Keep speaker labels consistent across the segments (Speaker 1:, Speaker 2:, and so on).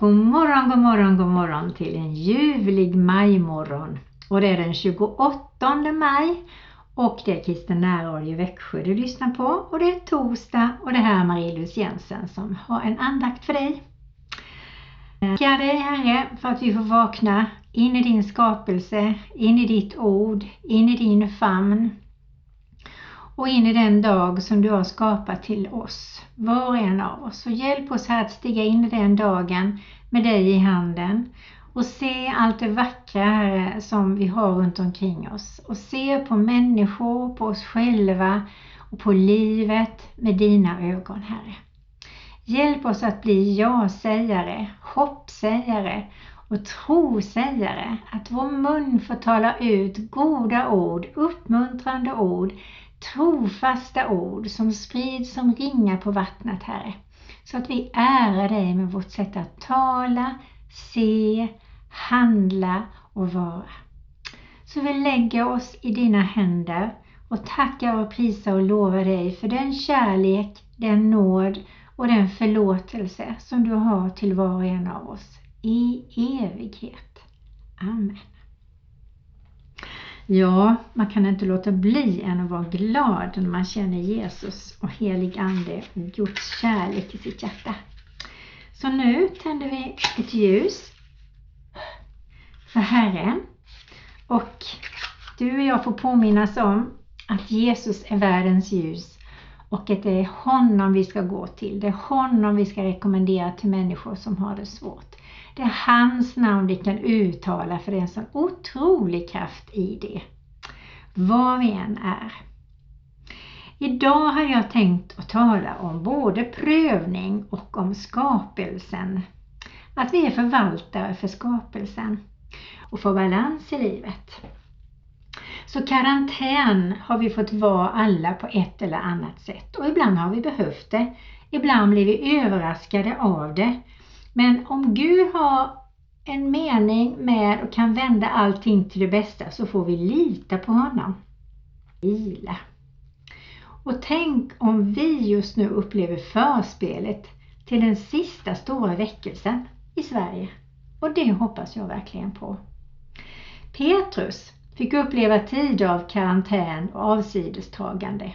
Speaker 1: Ja, god morgon, god morgon, god morgon till en ljuvlig majmorgon. Och det är den 28 maj och det är Kristen närradio Växjö du lyssnar på och det är torsdag och det här är Marie-Louise Jensen som har en andakt för dig. Eh, Tackar dig Herre för att vi får vakna in i din skapelse, in i ditt ord, in i din famn och in i den dag som du har skapat till oss, var och en av oss. Och hjälp oss här att stiga in i den dagen med dig i handen och se allt det vackra Herre som vi har runt omkring oss och se på människor, på oss själva och på livet med dina ögon Herre. Hjälp oss att bli ja-sägare, hoppsägare och trosägare, att vår mun får tala ut goda ord, uppmuntrande ord, trofasta ord som sprids som ringar på vattnet, Herre. Så att vi ärar dig med vårt sätt att tala, se, handla och vara. Så vi lägger oss i dina händer och tackar och prisar och lovar dig för den kärlek, den nåd och den förlåtelse som du har till var och en av oss i evighet. Amen. Ja, man kan inte låta bli än att vara glad när man känner Jesus och helig Ande och Guds kärlek i sitt hjärta. Så nu tänder vi ett ljus för Herren och du och jag får påminnas om att Jesus är världens ljus och att det är honom vi ska gå till. Det är honom vi ska rekommendera till människor som har det svårt. Det är hans namn vi kan uttala för det är en sån otrolig kraft i det. Var vi än är. Idag har jag tänkt att tala om både prövning och om skapelsen. Att vi är förvaltare för skapelsen och får balans i livet. Så karantän har vi fått vara alla på ett eller annat sätt och ibland har vi behövt det. Ibland blir vi överraskade av det men om Gud har en mening med och kan vända allting till det bästa så får vi lita på honom. Vila. Och tänk om vi just nu upplever förspelet till den sista stora väckelsen i Sverige. Och det hoppas jag verkligen på. Petrus fick uppleva tider av karantän och avsidestagande.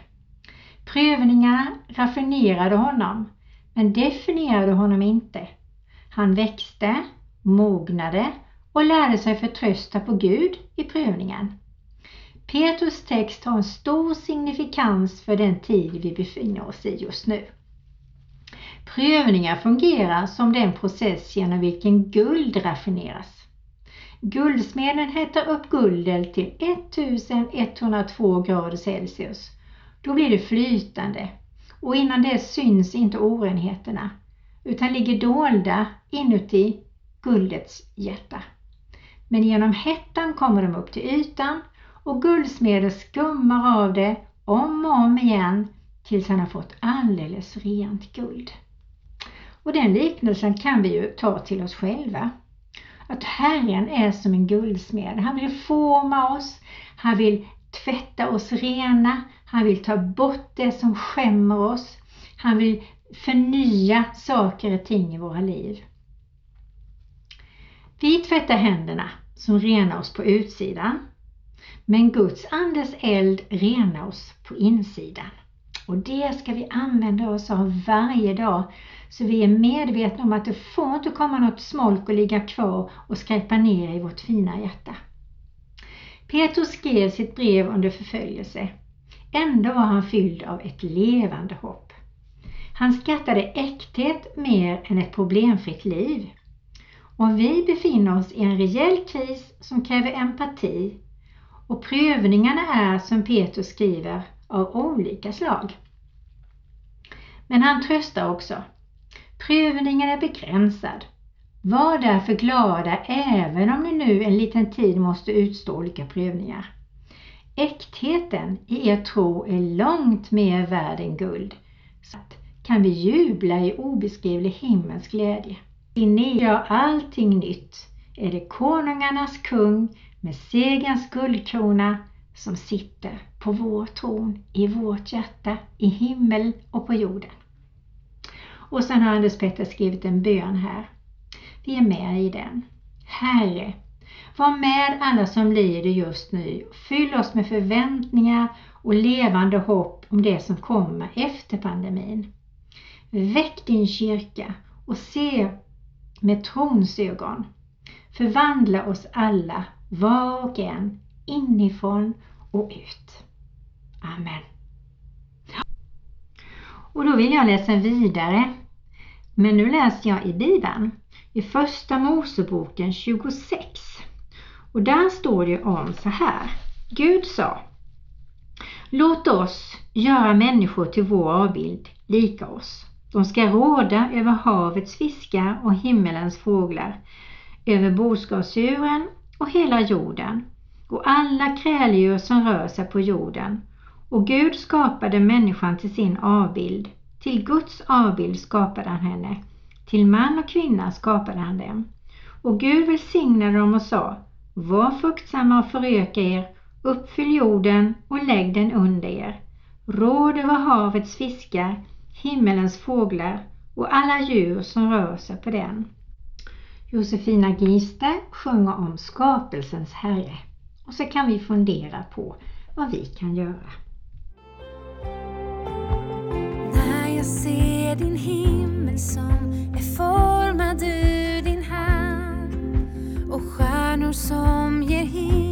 Speaker 1: Prövningarna raffinerade honom, men definierade honom inte. Han växte, mognade och lärde sig förtrösta på Gud i prövningen. Petrus text har en stor signifikans för den tid vi befinner oss i just nu. Prövningar fungerar som den process genom vilken guld raffineras. Guldsmeden hettar upp guldet till 1102 grader Celsius. Då blir det flytande och innan det syns inte orenheterna utan ligger dolda inuti guldets hjärta. Men genom hettan kommer de upp till ytan och guldsmeden skummar av det om och om igen tills han har fått alldeles rent guld. Och den liknelsen kan vi ju ta till oss själva. Att Herren är som en guldsmed. Han vill forma oss, han vill tvätta oss rena, han vill ta bort det som skämmer oss. Han vill förnya saker och ting i våra liv. Vi tvättar händerna som renar oss på utsidan. Men Guds andes eld renar oss på insidan. Och det ska vi använda oss av varje dag så vi är medvetna om att det får inte komma något smolk och ligga kvar och skräpa ner i vårt fina hjärta. Petrus skrev sitt brev under förföljelse. Ändå var han fylld av ett levande hopp. Han skattade äkthet mer än ett problemfritt liv. Och vi befinner oss i en rejäl kris som kräver empati och prövningarna är, som Petrus skriver, av olika slag. Men han tröstar också. Prövningen är begränsad. Var därför glada även om ni nu en liten tid måste utstå olika prövningar. Äktheten i er tro är långt mer värd än guld. Kan vi jubla i obeskrivlig himmelsk glädje. I ni gör allting nytt. Är det konungarnas kung med segerns guldkrona som sitter på vår tron, i vårt hjärta, i himmel och på jorden. Och sen har Anders Petter skrivit en bön här. Vi är med i den. Herre, var med alla som lider just nu. Fyll oss med förväntningar och levande hopp om det som kommer efter pandemin. Väck din kyrka och se med trons ögon. Förvandla oss alla, var och en, inifrån och ut. Amen. Och då vill jag läsa vidare. Men nu läser jag i Bibeln, i Första Moseboken 26. Och där står det om så här. Gud sa Låt oss göra människor till vår avbild, lika oss. De ska råda över havets fiskar och himmelens fåglar, över boskapsdjuren och hela jorden och alla kräldjur som rör sig på jorden. Och Gud skapade människan till sin avbild. Till Guds avbild skapade han henne. Till man och kvinna skapade han dem. Och Gud välsignade dem och sa Var fruktsamma och föröka er, uppfyll jorden och lägg den under er. Råd över havets fiskar, himmelens fåglar och alla djur som rör sig på den. Josefina Giste sjunger om skapelsens Herre. Och så kan vi fundera på vad vi kan göra.
Speaker 2: När jag ser din himmel som är formad ur din hand och stjärnor som ger himmel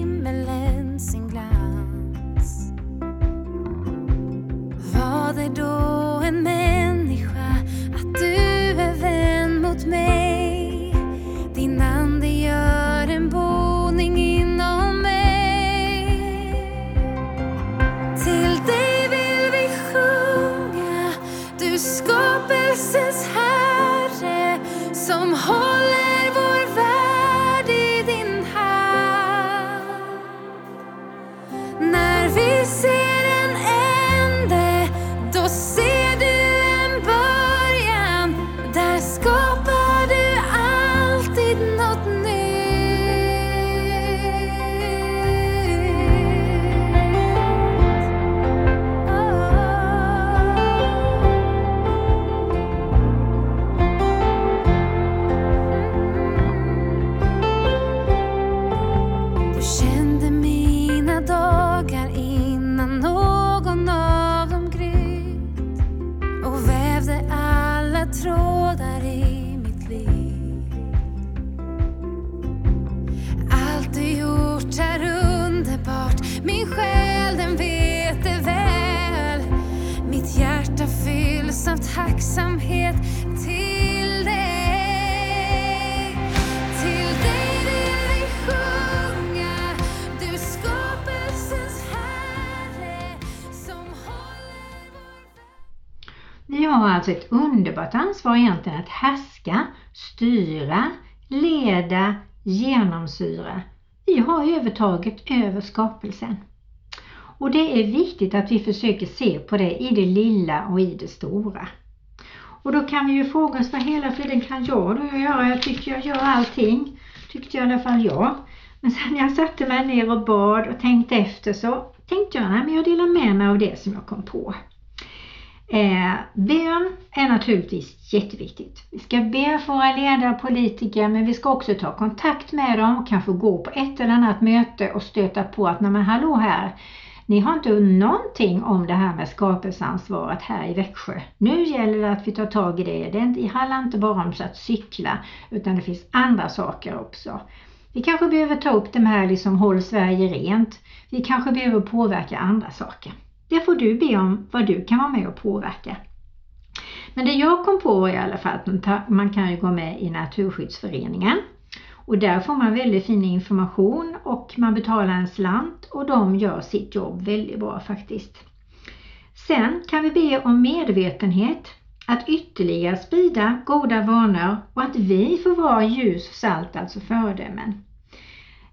Speaker 2: Vi
Speaker 1: har alltså ett underbart ansvar egentligen att härska, styra, leda, genomsyra. Vi har övertaget över skapelsen. Och det är viktigt att vi försöker se på det i det lilla och i det stora. Och då kan vi ju fråga oss vad hela friden kan jag då göra? Jag tycker jag gör allting. Tyckte i alla fall jag. Men sen när jag satte mig ner och bad och tänkte efter så tänkte jag nej men jag delar med mig av det som jag kom på. Eh, bön är naturligtvis jätteviktigt. Vi ska be för våra ledare och politiker men vi ska också ta kontakt med dem och kanske gå på ett eller annat möte och stöta på att nej men hallå här, ni har inte någonting om det här med skapelseansvaret här i Växjö. Nu gäller det att vi tar tag i det. Det handlar inte bara om att cykla utan det finns andra saker också. Vi kanske behöver ta upp det här liksom håll Sverige rent. Vi kanske behöver påverka andra saker. Det får du be om vad du kan vara med och påverka. Men det jag kom på var i alla fall att man kan ju gå med i Naturskyddsföreningen. Och där får man väldigt fin information och man betalar en slant och de gör sitt jobb väldigt bra faktiskt. Sen kan vi be om medvetenhet, att ytterligare sprida goda vanor och att vi får vara ljus och salt, alltså föredömen.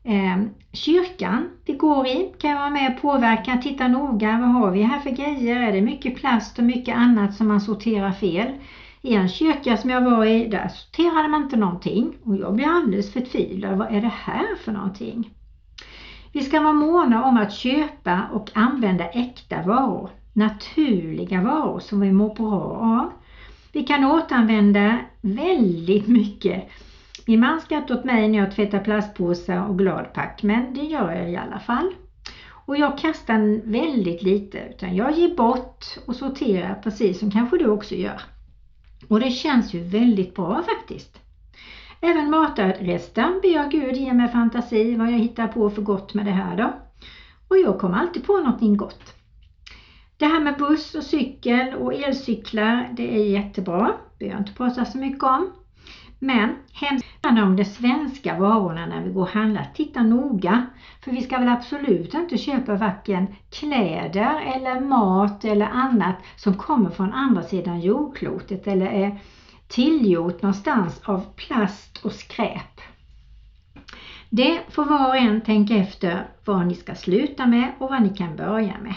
Speaker 1: Eh, kyrkan vi går i kan jag vara med och påverka, titta noga, vad har vi här för grejer? Är det mycket plast och mycket annat som man sorterar fel? I en kyrka som jag var i, där sorterade man inte någonting och jag blev alldeles förtvivlad. Vad är det här för någonting? Vi ska vara måna om att köpa och använda äkta varor, naturliga varor som vi mår bra av. Vi kan återanvända väldigt mycket. Min man skrattar åt mig när jag tvättar plastpåsar och gladpack men det gör jag i alla fall. Och jag kastar väldigt lite utan jag ger bort och sorterar precis som kanske du också gör. Och det känns ju väldigt bra faktiskt. Även matrester ber jag Gud ge mig fantasi vad jag hittar på för gott med det här då. Och jag kommer alltid på någonting gott. Det här med buss och cykel och elcyklar, det är jättebra. Det behöver jag inte prata så mycket om. Men hemskt om de svenska varorna när vi går och handlar, titta noga. För vi ska väl absolut inte köpa varken kläder eller mat eller annat som kommer från andra sidan jordklotet eller är tillgjort någonstans av plast och skräp. Det får var och en tänka efter vad ni ska sluta med och vad ni kan börja med.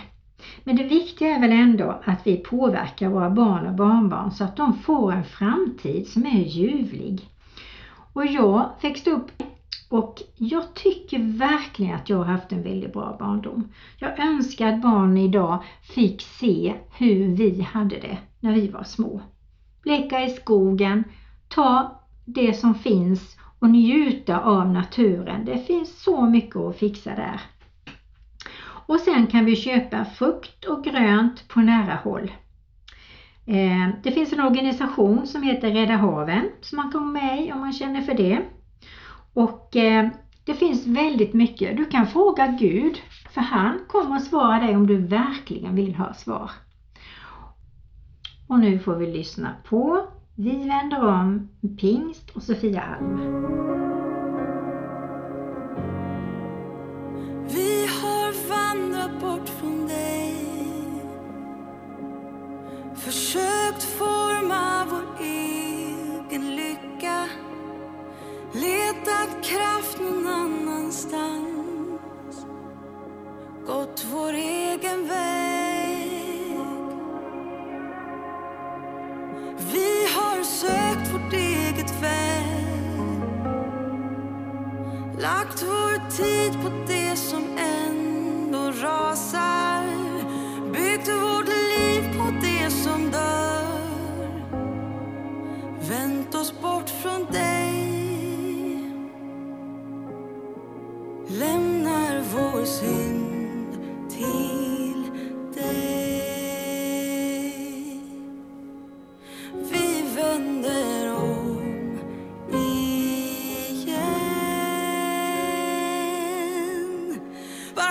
Speaker 1: Men det viktiga är väl ändå att vi påverkar våra barn och barnbarn så att de får en framtid som är ljuvlig. Och jag växte upp och jag tycker verkligen att jag har haft en väldigt bra barndom. Jag önskar att barn idag fick se hur vi hade det när vi var små. Leka i skogen, ta det som finns och njuta av naturen. Det finns så mycket att fixa där. Och sen kan vi köpa frukt och grönt på nära håll. Eh, det finns en organisation som heter Rädda haven som man kan vara med i om man känner för det. Och eh, det finns väldigt mycket. Du kan fråga Gud för han kommer att svara dig om du verkligen vill ha svar. Och nu får vi lyssna på Vi vänder om Pingst och Sofia Alm.
Speaker 3: Bort från dig. Försökt forma vår egen lycka. Letat kraft någon annanstans. Gått vår egen väg. Vi har sökt vårt eget väg Lagt vår tid på det.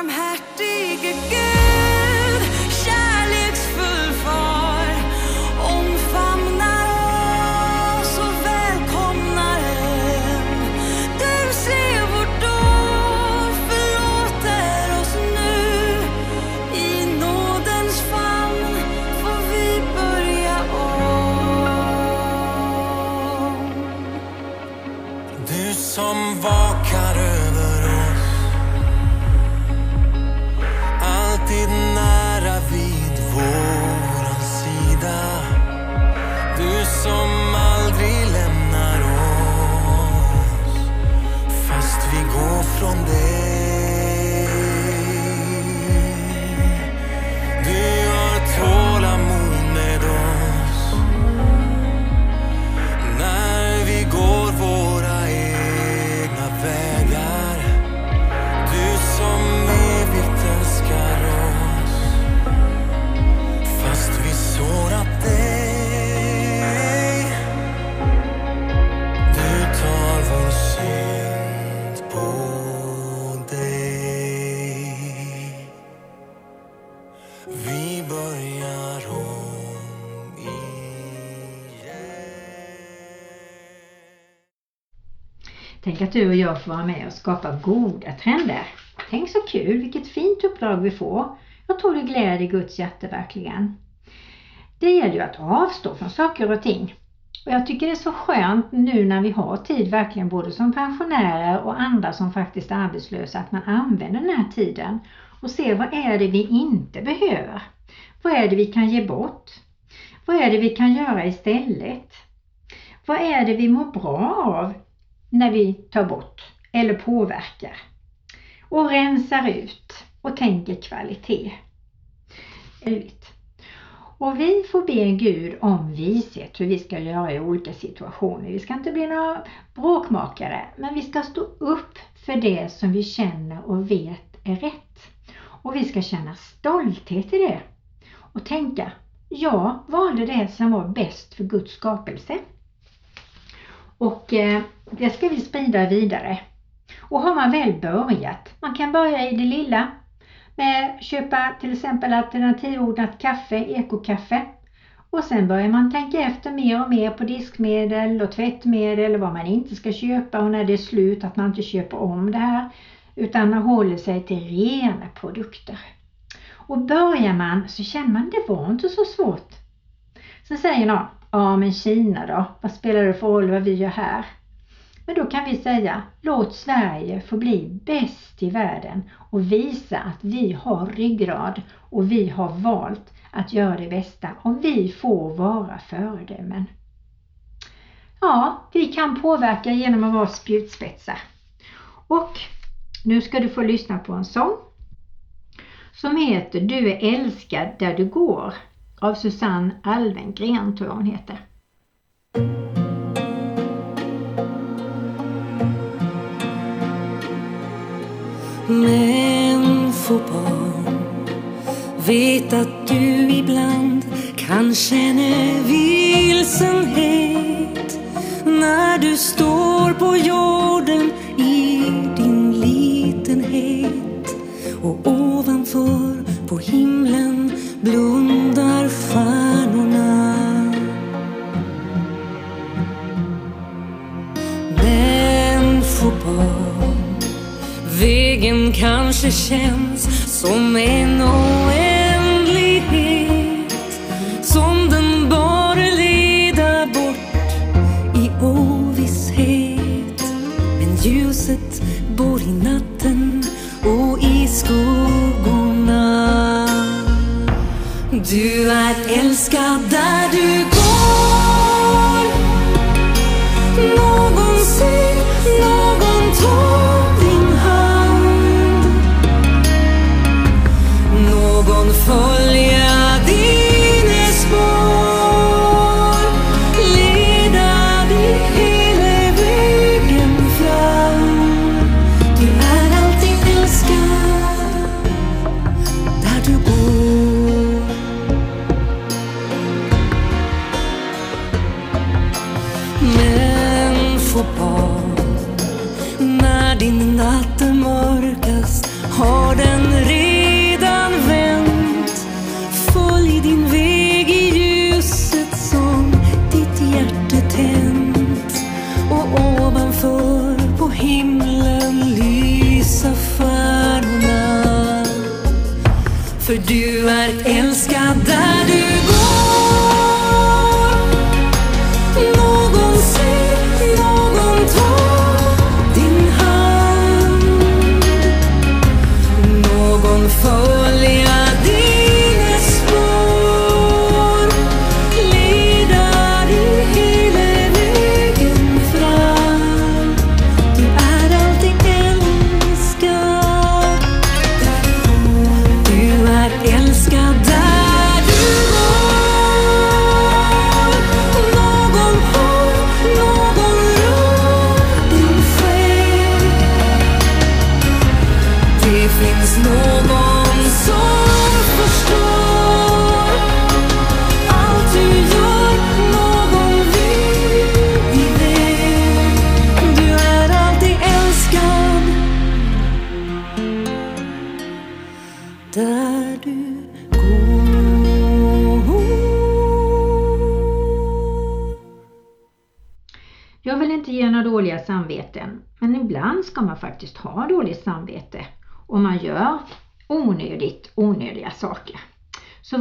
Speaker 3: Barmhärtige Gud,
Speaker 1: Tänk att du och jag får vara med och skapa goda trender. Tänk så kul, vilket fint uppdrag vi får. Jag tror det gläder Guds hjärta verkligen. Det gäller ju att avstå från saker och ting. Och jag tycker det är så skönt nu när vi har tid verkligen både som pensionärer och andra som faktiskt är arbetslösa att man använder den här tiden och ser vad är det vi inte behöver. Vad är det vi kan ge bort? Vad är det vi kan göra istället? Vad är det vi mår bra av när vi tar bort eller påverkar? Och rensar ut och tänker kvalitet. Och vi får be Gud om vishet hur vi ska göra i olika situationer. Vi ska inte bli några bråkmakare, men vi ska stå upp för det som vi känner och vet är rätt. Och vi ska känna stolthet i det och tänka, jag valde det som var bäst för Guds skapelse. Och eh, det ska vi sprida vidare. Och har man väl börjat, man kan börja i det lilla med att köpa till exempel alternativodlat kaffe, ekokaffe. Och sen börjar man tänka efter mer och mer på diskmedel och tvättmedel och vad man inte ska köpa och när det är slut att man inte köper om det här utan man håller sig till rena produkter. Och börjar man så känner man det var inte så svårt. Sen säger någon, ja men Kina då, vad spelar det för roll vad vi gör här? Men då kan vi säga, låt Sverige få bli bäst i världen och visa att vi har ryggrad och vi har valt att göra det bästa och vi får vara föredömen. Ja, vi kan påverka genom att vara spjutspetsar. Och nu ska du få lyssna på en sång som heter Du är älskad där du går av Susanne Alvengren tror jag hon heter.
Speaker 3: Men få barn vet att du ibland kan känna vilsenhet när du står på jorden i din litenhet och ovanför på himlen blå kanske känns som en
Speaker 1: år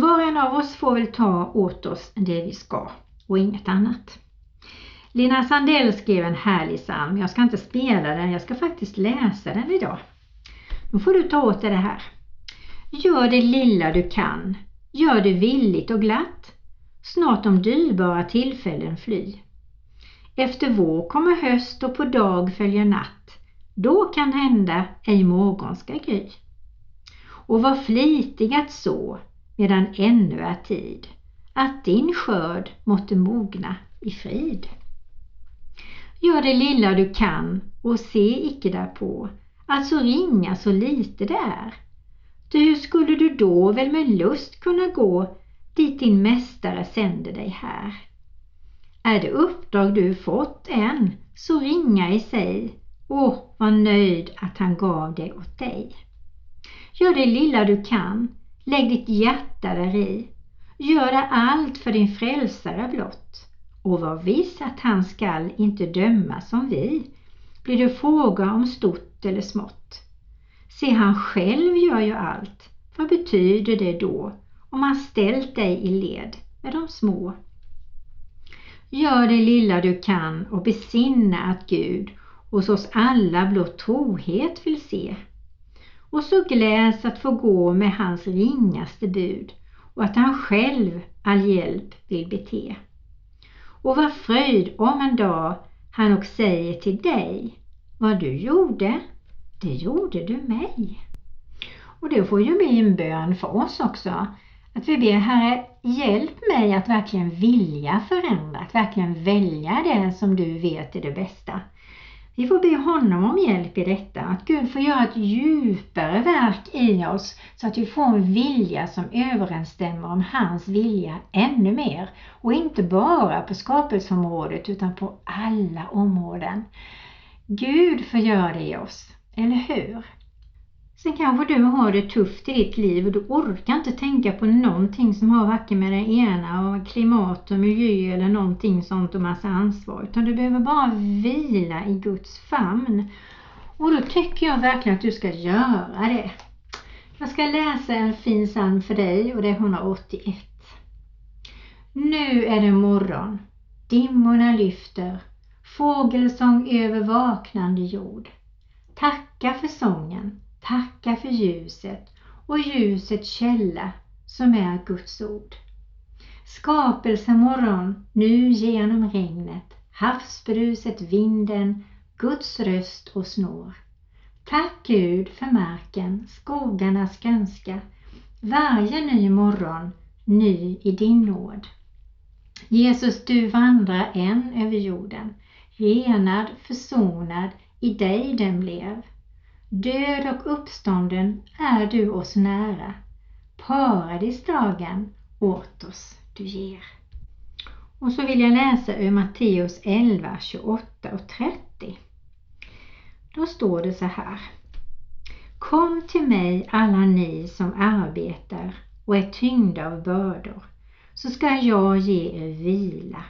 Speaker 1: var och en av oss får väl ta åt oss det vi ska och inget annat. Lina Sandell skrev en härlig psalm. Jag ska inte spela den, jag ska faktiskt läsa den idag. Då får du ta åt dig det här. Gör det lilla du kan. Gör det villigt och glatt. Snart de dyrbara tillfällen fly. Efter vår kommer höst och på dag följer natt. Då kan hända ej morgon ska gry. Och var flitig att så medan ännu är tid. att din skörd måtte mogna i frid. Gör det lilla du kan och se icke därpå att så ringa så lite det är. Ty hur skulle du då väl med lust kunna gå dit din mästare sänder dig här? Är det uppdrag du fått än så ringa i sig och var nöjd att han gav det åt dig. Gör det lilla du kan, lägg ditt hjärta där i. Gör det allt för din frälsare blott och var viss att han skall inte döma som vi, blir det fråga om stort eller smått. Se, han själv gör ju allt. Vad betyder det då om han ställt dig i led med de små? Gör det lilla du kan och besinna att Gud hos oss alla blott trohet vill se. Och så gläds att få gå med hans ringaste bud och att han själv all hjälp vill bete. Och vad fröjd om en dag han och säger till dig, vad du gjorde, det gjorde du mig. Och det får ju bli en bön för oss också, att vi ber Herre, hjälp mig att verkligen vilja förändra, att verkligen välja det som du vet är det bästa. Vi får be honom om hjälp i detta, att Gud får göra ett djupare verk i oss så att vi får en vilja som överensstämmer om hans vilja ännu mer. Och inte bara på skapelseområdet utan på alla områden. Gud får göra det i oss, eller hur? Sen kanske du har det tufft i ditt liv och du orkar inte tänka på någonting som har varken med det ena och klimat och miljö eller någonting sånt och massa ansvar. Utan du behöver bara vila i Guds famn. Och då tycker jag verkligen att du ska göra det. Jag ska läsa en fin psalm för dig och det är 181. Nu är det morgon. Dimmorna lyfter. Fågelsång över vaknande jord. Tacka för sången Tacka för ljuset och ljusets källa som är Guds ord. Skapelsemorgon nu genom regnet, havsbruset, vinden, Guds röst och snår. Tack Gud för marken, skogarnas grönska, varje ny morgon ny i din nåd. Jesus, du vandrar än över jorden, renad, försonad, i dig den blev. Död och uppstånden är du oss nära. Paradisdagen åt oss du ger. Och så vill jag läsa ur Matteus 11, 28 och 30. Då står det så här. Kom till mig alla ni som arbetar och är tyngda av bördor, så ska jag ge er vila.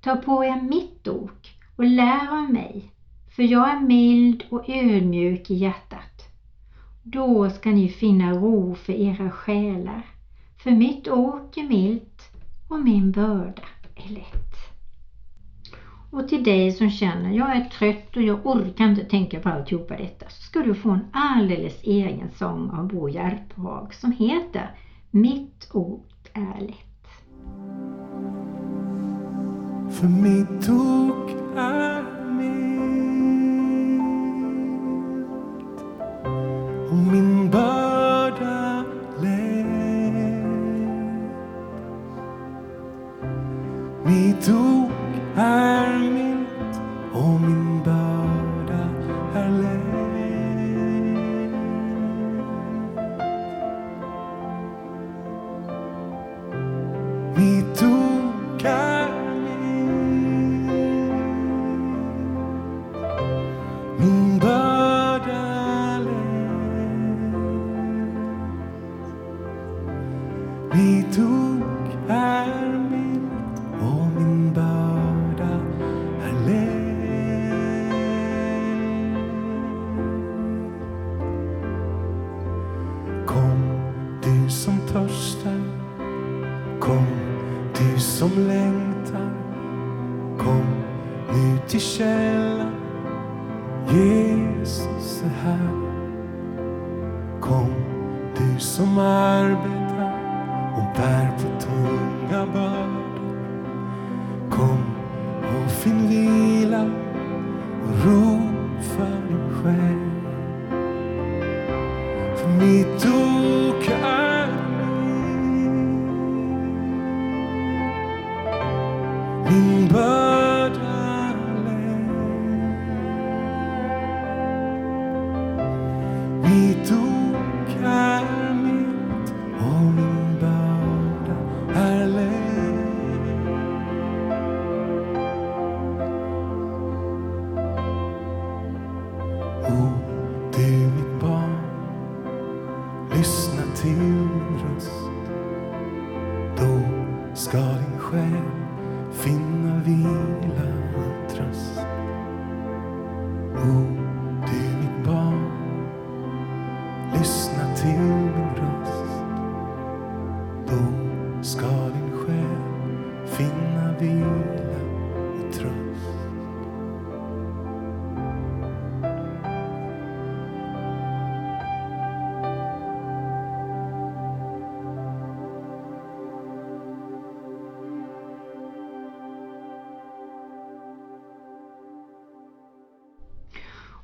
Speaker 1: Ta på er mitt ok och lär av mig, för jag är mild och ödmjuk i hjärtat. Då ska ni finna ro för era själar, för mitt ok är milt och min börda är lätt. Och till dig som känner, jag är trött och jag orkar inte tänka på alltihopa detta, så ska du få en alldeles egen sång av Bo Järpehag som heter Mitt ok är lätt.
Speaker 4: För mitt ok är och min börda lätt. Mitt ok är ni tog är Espíritu.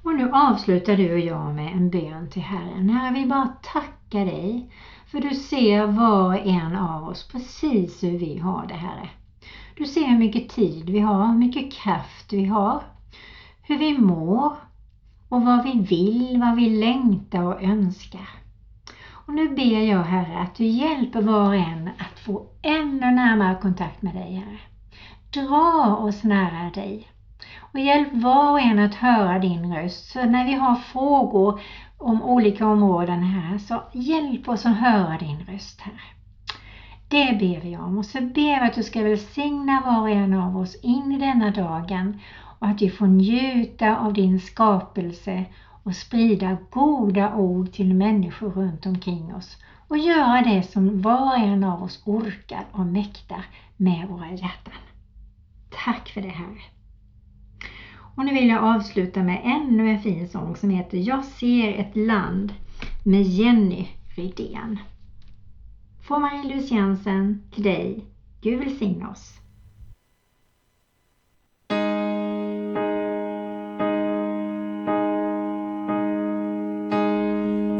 Speaker 4: Och nu
Speaker 1: avslutar du och jag med en bön till Herren. Herre, vi bara tackar dig för du ser var och en av oss precis hur vi har det, Herre. Du ser hur mycket tid vi har, hur mycket kraft vi har, hur vi mår och vad vi vill, vad vi längtar och önskar. Och nu ber jag Herre att du hjälper var och en att få ännu närmare kontakt med dig Herre. Dra oss nära dig och hjälp var och en att höra din röst. Så när vi har frågor om olika områden här så hjälp oss att höra din röst här. Det ber vi om och så ber vi att du ska välsigna var och en av oss in i denna dagen och att vi får njuta av din skapelse och sprida goda ord till människor runt omkring oss och göra det som var och en av oss orkar och mäktar med våra hjärtan. Tack för det Herre. Och nu vill jag avsluta med ännu en fin sång som heter Jag ser ett land med Jenny Rydén. Från Marie-Louise Jensen till dig. Gud välsigne oss.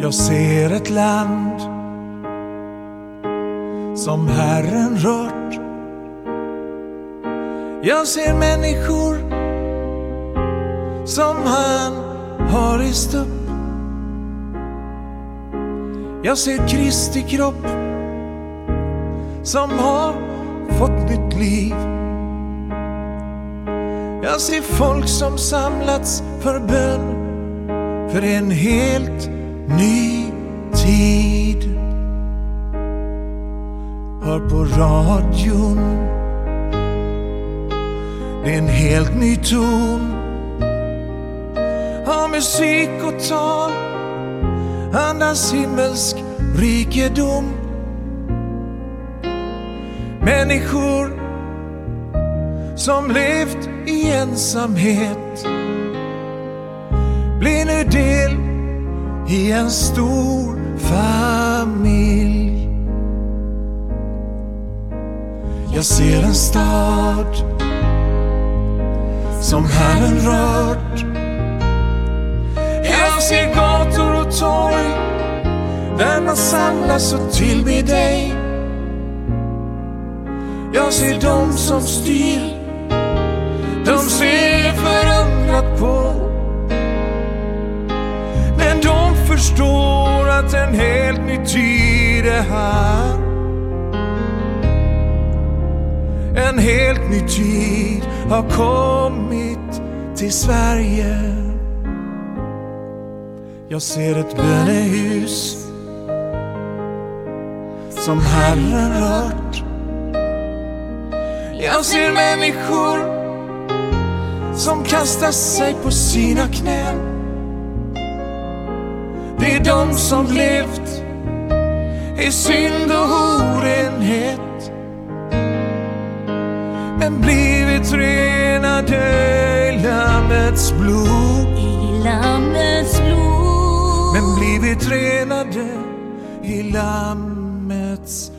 Speaker 5: Jag ser ett land som Herren rört. Jag ser människor som han har rest upp. Jag ser Kristi kropp som har fått nytt liv. Jag ser folk som samlats för bön för en helt ny tid. Hör på radion. Det är en helt ny ton. Musik och tal. Andas himmelsk rikedom. Människor som levt i ensamhet blir nu del i en stor familj. Jag ser en stad som Herren rört. Jag ser gator och torg där man samlas och tillber dig. Jag ser dem som styr, de ser förundrat på. Men de förstår att en helt ny tid är här. En helt ny tid har kommit till Sverige. Jag ser ett bönehus som Herren rört. Jag ser människor som kastar sig på sina knän. Det är de som levt i synd och orenhet men blivit renade i Lammets blod.
Speaker 3: I Lammets blod
Speaker 5: vi tränade i Lammets.